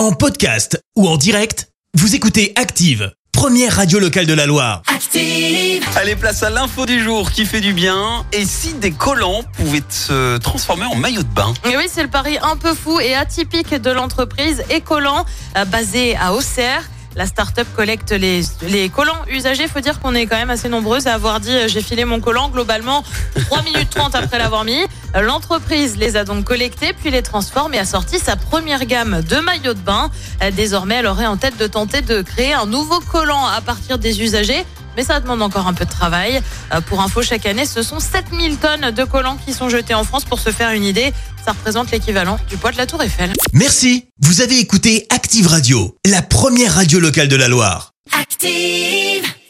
En podcast ou en direct, vous écoutez Active, première radio locale de la Loire. Active. Allez, place à l'info du jour qui fait du bien. Et si des collants pouvaient se transformer en maillot de bain Et oui, c'est le pari un peu fou et atypique de l'entreprise Ecolant, euh, basée à Auxerre. La start-up collecte les, les collants usagés. Faut dire qu'on est quand même assez nombreuses à avoir dit euh, j'ai filé mon collant globalement 3 minutes 30 après l'avoir mis. Euh, L'entreprise les a donc collectés puis les transforme et a sorti sa première gamme de maillots de bain. Euh, Désormais, elle aurait en tête de tenter de créer un nouveau collant à partir des usagés. Mais ça demande encore un peu de travail. Euh, Pour info, chaque année, ce sont 7000 tonnes de collants qui sont jetés en France. Pour se faire une idée, ça représente l'équivalent du poids de la Tour Eiffel. Merci, vous avez écouté Active Radio, la première radio locale de la Loire. Active.